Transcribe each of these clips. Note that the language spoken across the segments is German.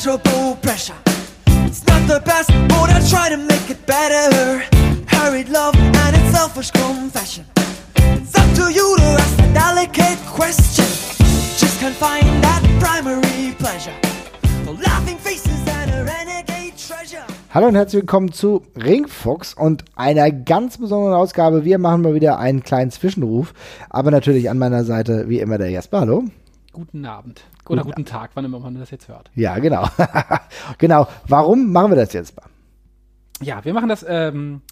immeasurable pressure. It's not the best, but I try to make it better. Hurried love and its selfish confession. It's up to you to ask the delicate question. Just can't find that primary pleasure. The laughing faces and a renegade treasure. Hallo und herzlich willkommen zu Ringfuchs und einer ganz besonderen Ausgabe. Wir machen mal wieder einen kleinen Zwischenruf, aber natürlich an meiner Seite wie immer der Jasper. Hallo. Guten Abend. Oder guten, Tag, wann immer man das jetzt hört. Ja, genau. genau. Warum machen wir das jetzt? Ja, wir machen das. Ähm,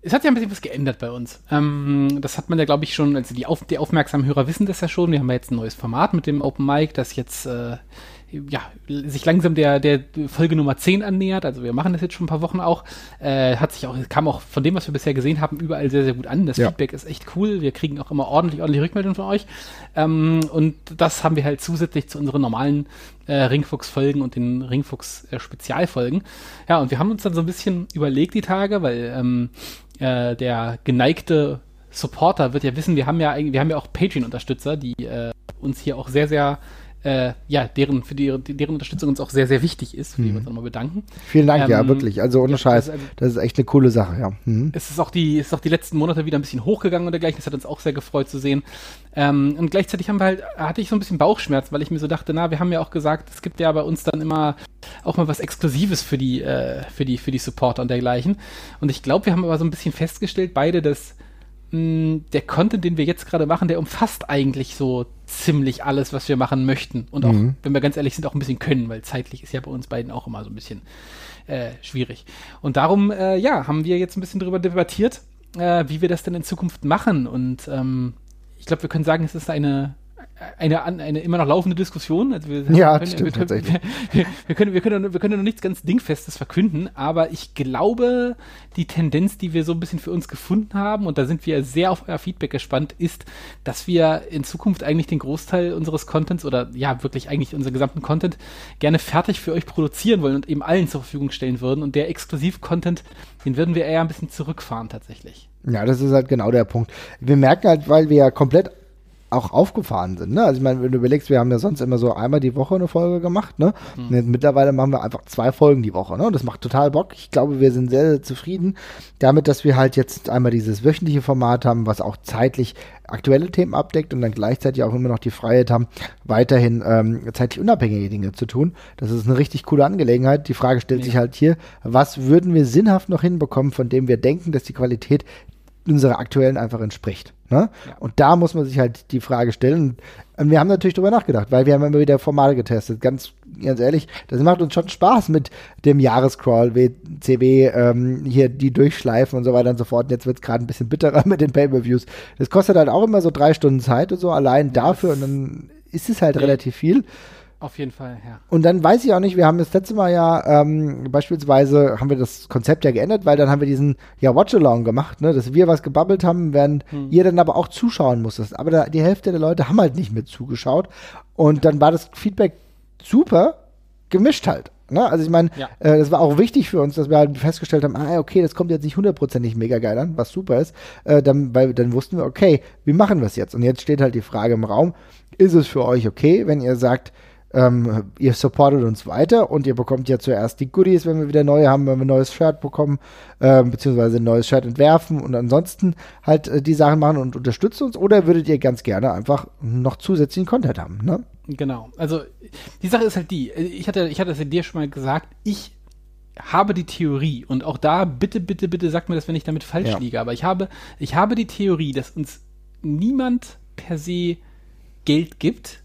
es hat ja ein bisschen was geändert bei uns. Ähm, das hat man ja, glaube ich, schon, also die, auf, die aufmerksamen Hörer wissen das ja schon. Wir haben ja jetzt ein neues Format mit dem Open Mic, das jetzt äh, ja, sich langsam der, der Folge Nummer 10 annähert. Also wir machen das jetzt schon ein paar Wochen auch. Äh, hat sich auch, kam auch von dem, was wir bisher gesehen haben, überall sehr, sehr gut an. Das ja. Feedback ist echt cool. Wir kriegen auch immer ordentlich, ordentlich Rückmeldungen von euch. Ähm, und das haben wir halt zusätzlich zu unseren normalen äh, Ringfuchs-Folgen und den Ringfuchs-Spezialfolgen. ja, und wir haben uns dann so ein bisschen überlegt die Tage, weil ähm, äh, der geneigte Supporter wird ja wissen, wir haben ja, wir haben ja auch Patreon-Unterstützer, die äh, uns hier auch sehr, sehr äh, ja, deren, für die, deren Unterstützung uns auch sehr, sehr wichtig ist, für die wir uns nochmal bedanken. Vielen Dank, ähm, ja, wirklich. Also ohne ja, Scheiß. Das ist, also, das ist, echt eine coole Sache, ja. Mhm. Es ist auch die, ist auch die letzten Monate wieder ein bisschen hochgegangen und dergleichen. Das hat uns auch sehr gefreut zu sehen. Ähm, und gleichzeitig haben wir halt, hatte ich so ein bisschen Bauchschmerz, weil ich mir so dachte, na, wir haben ja auch gesagt, es gibt ja bei uns dann immer auch mal was Exklusives für die, äh, für die, für die Supporter und dergleichen. Und ich glaube, wir haben aber so ein bisschen festgestellt, beide, dass der Content, den wir jetzt gerade machen, der umfasst eigentlich so ziemlich alles, was wir machen möchten. Und auch, mhm. wenn wir ganz ehrlich sind, auch ein bisschen können, weil zeitlich ist ja bei uns beiden auch immer so ein bisschen äh, schwierig. Und darum, äh, ja, haben wir jetzt ein bisschen darüber debattiert, äh, wie wir das denn in Zukunft machen. Und ähm, ich glaube, wir können sagen, es ist eine eine, eine immer noch laufende Diskussion. Also wir, ja, können, stimmt, wir, können, wir, wir, können, wir, können, wir können noch nichts ganz Dingfestes verkünden, aber ich glaube, die Tendenz, die wir so ein bisschen für uns gefunden haben, und da sind wir sehr auf euer Feedback gespannt, ist, dass wir in Zukunft eigentlich den Großteil unseres Contents oder ja, wirklich eigentlich unseren gesamten Content gerne fertig für euch produzieren wollen und eben allen zur Verfügung stellen würden. Und der Exklusiv-Content, den würden wir eher ein bisschen zurückfahren tatsächlich. Ja, das ist halt genau der Punkt. Wir merken halt, weil wir ja komplett auch aufgefahren sind. Ne? Also ich meine, wenn du überlegst, wir haben ja sonst immer so einmal die Woche eine Folge gemacht. Ne? Mhm. Mittlerweile machen wir einfach zwei Folgen die Woche. Ne? Und das macht total Bock. Ich glaube, wir sind sehr, sehr zufrieden damit, dass wir halt jetzt einmal dieses wöchentliche Format haben, was auch zeitlich aktuelle Themen abdeckt und dann gleichzeitig auch immer noch die Freiheit haben, weiterhin ähm, zeitlich unabhängige Dinge zu tun. Das ist eine richtig coole Angelegenheit. Die Frage stellt ja. sich halt hier, was würden wir sinnhaft noch hinbekommen, von dem wir denken, dass die Qualität unserer aktuellen einfach entspricht. Ne? Ja. Und da muss man sich halt die Frage stellen. Und wir haben natürlich drüber nachgedacht, weil wir haben immer wieder Formate getestet. Ganz, ganz ehrlich, das macht uns schon Spaß mit dem Jahrescrawl, WCW, ähm, hier die durchschleifen und so weiter und so fort. Und jetzt wird es gerade ein bisschen bitterer mit den Pay-Per-Views. Das kostet halt auch immer so drei Stunden Zeit und so allein dafür und dann ist es halt nee. relativ viel. Auf jeden Fall, ja. Und dann weiß ich auch nicht, wir haben das letzte Mal ja ähm, beispielsweise, haben wir das Konzept ja geändert, weil dann haben wir diesen ja Watch-Along gemacht, ne, dass wir was gebabbelt haben, während hm. ihr dann aber auch zuschauen musstet. Aber da, die Hälfte der Leute haben halt nicht mit zugeschaut. Und dann war das Feedback super gemischt halt. Ne? Also ich meine, ja. äh, das war auch wichtig für uns, dass wir halt festgestellt haben, ah, okay, das kommt jetzt nicht hundertprozentig mega geil an, was super ist. Äh, dann, weil dann wussten wir, okay, wie machen wir es jetzt? Und jetzt steht halt die Frage im Raum, ist es für euch okay, wenn ihr sagt, ähm, ihr supportet uns weiter und ihr bekommt ja zuerst die Goodies, wenn wir wieder neue haben, wenn wir ein neues Shirt bekommen, ähm, beziehungsweise ein neues Shirt entwerfen und ansonsten halt äh, die Sachen machen und unterstützt uns oder würdet ihr ganz gerne einfach noch zusätzlichen Content haben, ne? Genau. Also die Sache ist halt die, ich hatte, ich hatte es dir schon mal gesagt, ich habe die Theorie und auch da bitte, bitte, bitte sagt mir das, wenn ich damit falsch ja. liege, aber ich habe, ich habe die Theorie, dass uns niemand per se Geld gibt,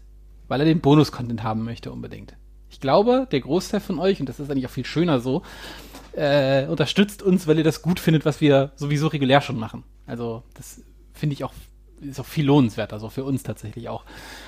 weil er den Bonus-Content haben möchte unbedingt. Ich glaube, der Großteil von euch, und das ist eigentlich auch viel schöner so, äh, unterstützt uns, weil ihr das gut findet, was wir sowieso regulär schon machen. Also das finde ich auch, ist auch viel lohnenswert, also für uns tatsächlich auch.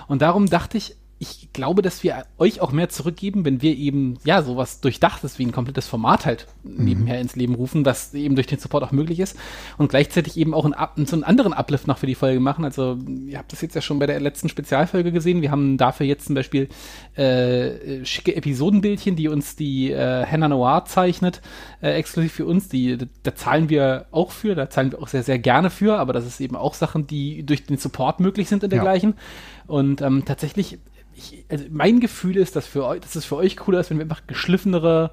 Und darum dachte ich, ich glaube, dass wir euch auch mehr zurückgeben, wenn wir eben, ja, sowas Durchdachtes wie ein komplettes Format halt mhm. nebenher ins Leben rufen, das eben durch den Support auch möglich ist und gleichzeitig eben auch einen, so einen anderen Uplift noch für die Folge machen. Also, ihr habt das jetzt ja schon bei der letzten Spezialfolge gesehen. Wir haben dafür jetzt zum Beispiel äh, schicke Episodenbildchen, die uns die äh, Hannah Noir zeichnet, äh, exklusiv für uns. Die, da zahlen wir auch für, da zahlen wir auch sehr, sehr gerne für, aber das ist eben auch Sachen, die durch den Support möglich sind und dergleichen. Ja. Und ähm, tatsächlich ich, also mein Gefühl ist, dass, für euch, dass es für euch cooler ist, wenn wir einfach geschliffenere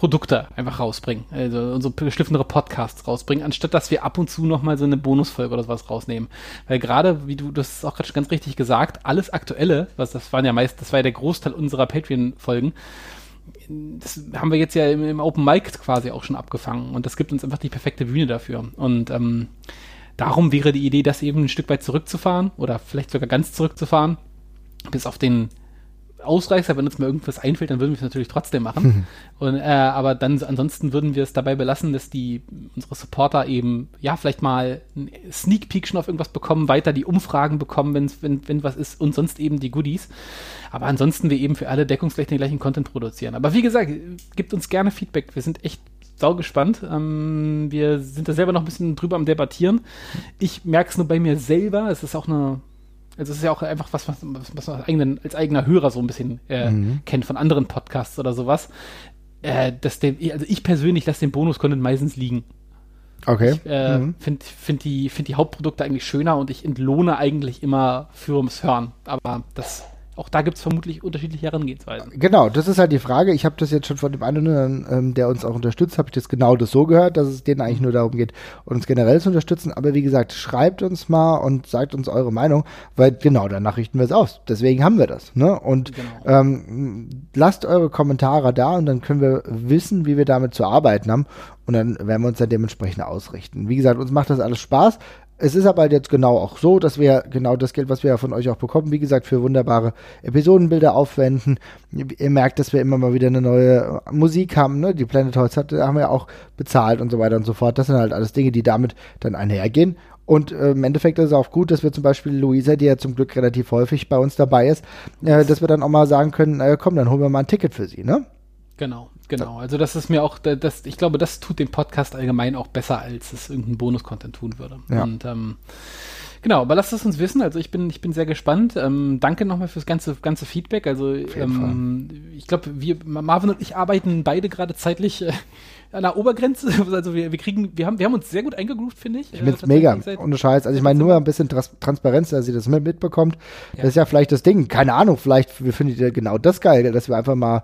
Produkte einfach rausbringen, also unsere geschliffenere Podcasts rausbringen, anstatt dass wir ab und zu nochmal so eine Bonusfolge oder sowas rausnehmen. Weil gerade, wie du das auch gerade ganz richtig gesagt, alles Aktuelle, was das waren ja meist, das war ja der Großteil unserer Patreon-Folgen, das haben wir jetzt ja im, im, Open Mic quasi auch schon abgefangen und das gibt uns einfach die perfekte Bühne dafür. Und ähm, darum wäre die Idee, das eben ein Stück weit zurückzufahren oder vielleicht sogar ganz zurückzufahren, bis auf den Ausreißer, wenn uns mal irgendwas einfällt, dann würden wir es natürlich trotzdem machen. Und, äh, aber dann ansonsten würden wir es dabei belassen, dass die unsere Supporter eben ja vielleicht mal einen Sneak Peek schon auf irgendwas bekommen, weiter die Umfragen bekommen, wenn's, wenn wenn was ist und sonst eben die Goodies. Aber ansonsten wir eben für alle Deckungsflächen den gleichen Content produzieren. Aber wie gesagt, gibt uns gerne Feedback. Wir sind echt sau gespannt. Ähm, wir sind da selber noch ein bisschen drüber am Debattieren. Ich merke es nur bei mir selber. Es ist auch eine also es ist ja auch einfach was, was, was man als, eigenen, als eigener Hörer so ein bisschen äh, mhm. kennt von anderen Podcasts oder sowas. Äh, dass den, also ich persönlich lasse den Bonus-Content meistens liegen. Okay. Ich äh, mhm. finde find die, find die Hauptprodukte eigentlich schöner und ich entlohne eigentlich immer fürs Hören. Aber das auch da gibt es vermutlich unterschiedliche Herangehensweisen. Genau, das ist halt die Frage. Ich habe das jetzt schon von dem einen oder anderen, ähm, der uns auch unterstützt, habe ich das genau das so gehört, dass es denen eigentlich nur darum geht, uns generell zu unterstützen. Aber wie gesagt, schreibt uns mal und sagt uns eure Meinung, weil genau danach richten wir es aus. Deswegen haben wir das. Ne? Und genau. ähm, lasst eure Kommentare da und dann können wir wissen, wie wir damit zu arbeiten haben. Und dann werden wir uns dann dementsprechend ausrichten. Wie gesagt, uns macht das alles Spaß. Es ist aber jetzt genau auch so, dass wir genau das Geld, was wir ja von euch auch bekommen, wie gesagt, für wunderbare Episodenbilder aufwenden. Ihr merkt, dass wir immer mal wieder eine neue Musik haben, ne? Die Planet Holz hat, haben wir auch bezahlt und so weiter und so fort. Das sind halt alles Dinge, die damit dann einhergehen. Und äh, im Endeffekt ist es auch gut, dass wir zum Beispiel Luisa, die ja zum Glück relativ häufig bei uns dabei ist, äh, dass wir dann auch mal sagen können, äh, komm, dann holen wir mal ein Ticket für sie, ne? Genau. Genau, also das ist mir auch, das, ich glaube, das tut dem Podcast allgemein auch besser, als es irgendein Bonus-Content tun würde. Ja. Und ähm, genau, aber lasst es uns wissen. Also ich bin, ich bin sehr gespannt. Ähm, danke nochmal fürs ganze, ganze Feedback. Also ähm, ich glaube, wir, Marvin und ich arbeiten beide gerade zeitlich äh, an der Obergrenze. Also wir, wir kriegen, wir haben, wir haben uns sehr gut eingegroovt, finde ich. Ich finde es mega, ohne Scheiß. Also ich meine nur ein bisschen Trans Transparenz, dass ihr das mitbekommt. Ja. Das ist ja vielleicht das Ding. Keine Ahnung, vielleicht findet ihr genau das geil, dass wir einfach mal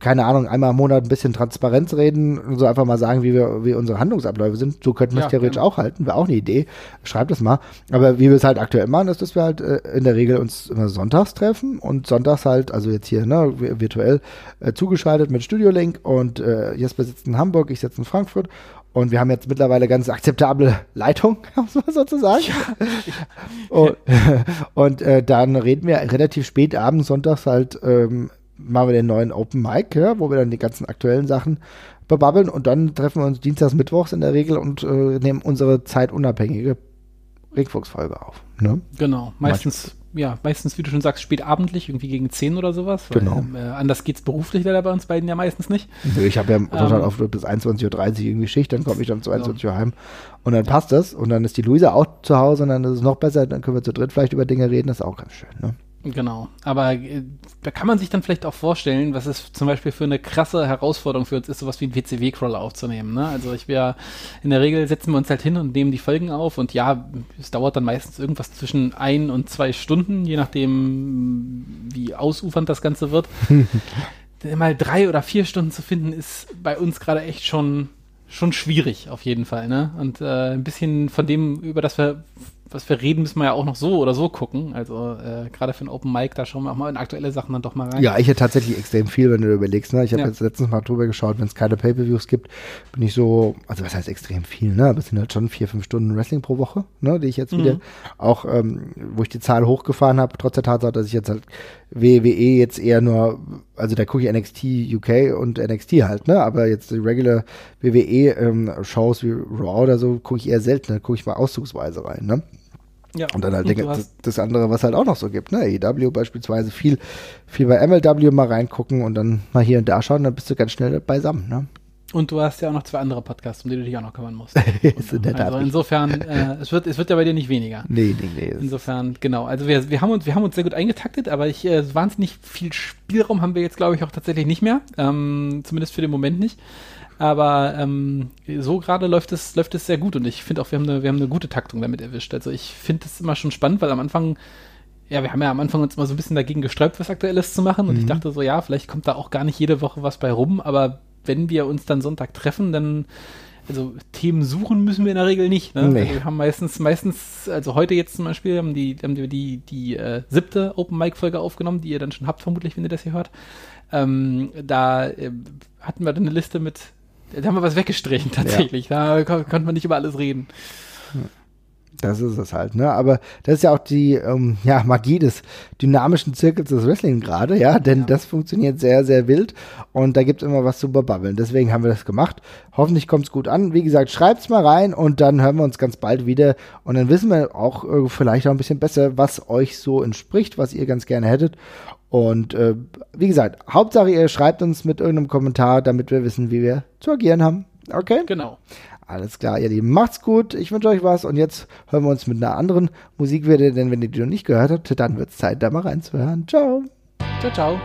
keine Ahnung, einmal im Monat ein bisschen Transparenz reden und so einfach mal sagen, wie wir, wie unsere Handlungsabläufe sind. So könnten wir es ja, theoretisch genau. auch halten. Wäre auch eine Idee. Schreibt es mal. Aber wie wir es halt aktuell machen, ist, dass wir halt äh, in der Regel uns immer sonntags treffen und sonntags halt, also jetzt hier, ne, virtuell äh, zugeschaltet mit Studio Link und äh, Jesper sitzt in Hamburg, ich sitze in Frankfurt und wir haben jetzt mittlerweile ganz akzeptable Leitung, sozusagen. Ja. und, und äh, dann reden wir relativ spät abends, sonntags halt ähm, machen wir den neuen Open Mic, ja, wo wir dann die ganzen aktuellen Sachen bebabbeln und dann treffen wir uns dienstags, mittwochs in der Regel und äh, nehmen unsere zeitunabhängige Regfuchs-Folge auf. Ne? Genau, meistens, Manchmal. ja, meistens, wie du schon sagst, spätabendlich, irgendwie gegen 10 oder sowas. Weil, genau. Äh, anders geht's beruflich leider bei uns beiden ja meistens nicht. Ich habe ja ähm, auf bis 21.30 Uhr irgendwie Schicht, dann komme ich dann um 22 Uhr heim und dann passt das und dann ist die Luisa auch zu Hause und dann ist es noch besser, dann können wir zu dritt vielleicht über Dinge reden, das ist auch ganz schön. Ne? Genau, aber äh, da kann man sich dann vielleicht auch vorstellen, was es zum Beispiel für eine krasse Herausforderung für uns ist, sowas wie ein WCW-Crawler aufzunehmen. Ne? Also ich wäre, in der Regel setzen wir uns halt hin und nehmen die Folgen auf und ja, es dauert dann meistens irgendwas zwischen ein und zwei Stunden, je nachdem, wie ausufernd das Ganze wird. Mal drei oder vier Stunden zu finden, ist bei uns gerade echt schon schon schwierig auf jeden Fall, ne? Und äh, ein bisschen von dem, über das wir was wir reden, müssen wir ja auch noch so oder so gucken. Also äh, gerade für ein Open Mic, da schauen wir auch mal in aktuelle Sachen dann doch mal rein. Ja, ich hätte tatsächlich extrem viel, wenn du überlegst. Ne? Ich habe ja. jetzt letztens mal drüber geschaut, wenn es keine Pay-Per-Views gibt, bin ich so, also was heißt extrem viel, ne? Aber es sind halt schon vier, fünf Stunden Wrestling pro Woche, ne? Die ich jetzt mhm. wieder auch, ähm, wo ich die Zahl hochgefahren habe, trotz der Tatsache, dass ich jetzt halt WWE jetzt eher nur, also da gucke ich NXT UK und NXT halt, ne? Aber jetzt die regular WWE ähm, wie Raw oder so gucke ich eher selten, da gucke ich mal auszugsweise rein, ne? Ja. Und dann halt und das, das, andere, was halt auch noch so gibt, ne? EW beispielsweise viel, viel bei MLW mal reingucken und dann mal hier und da schauen, dann bist du ganz schnell beisammen, ne? Und du hast ja auch noch zwei andere Podcasts, um die du dich auch noch kümmern musst. in der also insofern, äh, es, wird, es wird ja bei dir nicht weniger. Nee, nee, nee. Insofern, genau. Also wir, wir, haben uns, wir haben uns sehr gut eingetaktet, aber ich, äh, wahnsinnig viel Spielraum haben wir jetzt, glaube ich, auch tatsächlich nicht mehr. Ähm, zumindest für den Moment nicht. Aber ähm, so gerade läuft es, läuft es sehr gut und ich finde auch, wir haben, eine, wir haben eine gute Taktung damit erwischt. Also ich finde es immer schon spannend, weil am Anfang ja, wir haben ja am Anfang uns mal so ein bisschen dagegen gesträubt, was Aktuelles zu machen. Und Mhm. ich dachte so, ja, vielleicht kommt da auch gar nicht jede Woche was bei rum. Aber wenn wir uns dann Sonntag treffen, dann, also Themen suchen müssen wir in der Regel nicht. Ne? Nee. Also wir haben meistens, meistens, also heute jetzt zum Beispiel, haben, die, haben wir die, die äh, siebte Open Mic Folge aufgenommen, die ihr dann schon habt, vermutlich, wenn ihr das hier hört. Ähm, da äh, hatten wir dann eine Liste mit, da haben wir was weggestrichen tatsächlich. Da kon konnte man nicht über alles reden. Das ist es halt, ne? Aber das ist ja auch die ähm, ja, Magie des dynamischen Zirkels des Wrestling gerade, ja, denn das funktioniert sehr, sehr wild und da gibt es immer was zu überbabbeln. Deswegen haben wir das gemacht. Hoffentlich kommt es gut an. Wie gesagt, schreibt's mal rein und dann hören wir uns ganz bald wieder und dann wissen wir auch äh, vielleicht auch ein bisschen besser, was euch so entspricht, was ihr ganz gerne hättet. Und äh, wie gesagt, Hauptsache ihr schreibt uns mit irgendeinem Kommentar, damit wir wissen, wie wir zu agieren haben. Okay? Genau. Alles klar, ihr Lieben. Macht's gut. Ich wünsche euch was. Und jetzt hören wir uns mit einer anderen Musik wieder, denn wenn ihr die noch nicht gehört habt, dann wird's Zeit, da mal reinzuhören. Ciao. Ciao, ciao.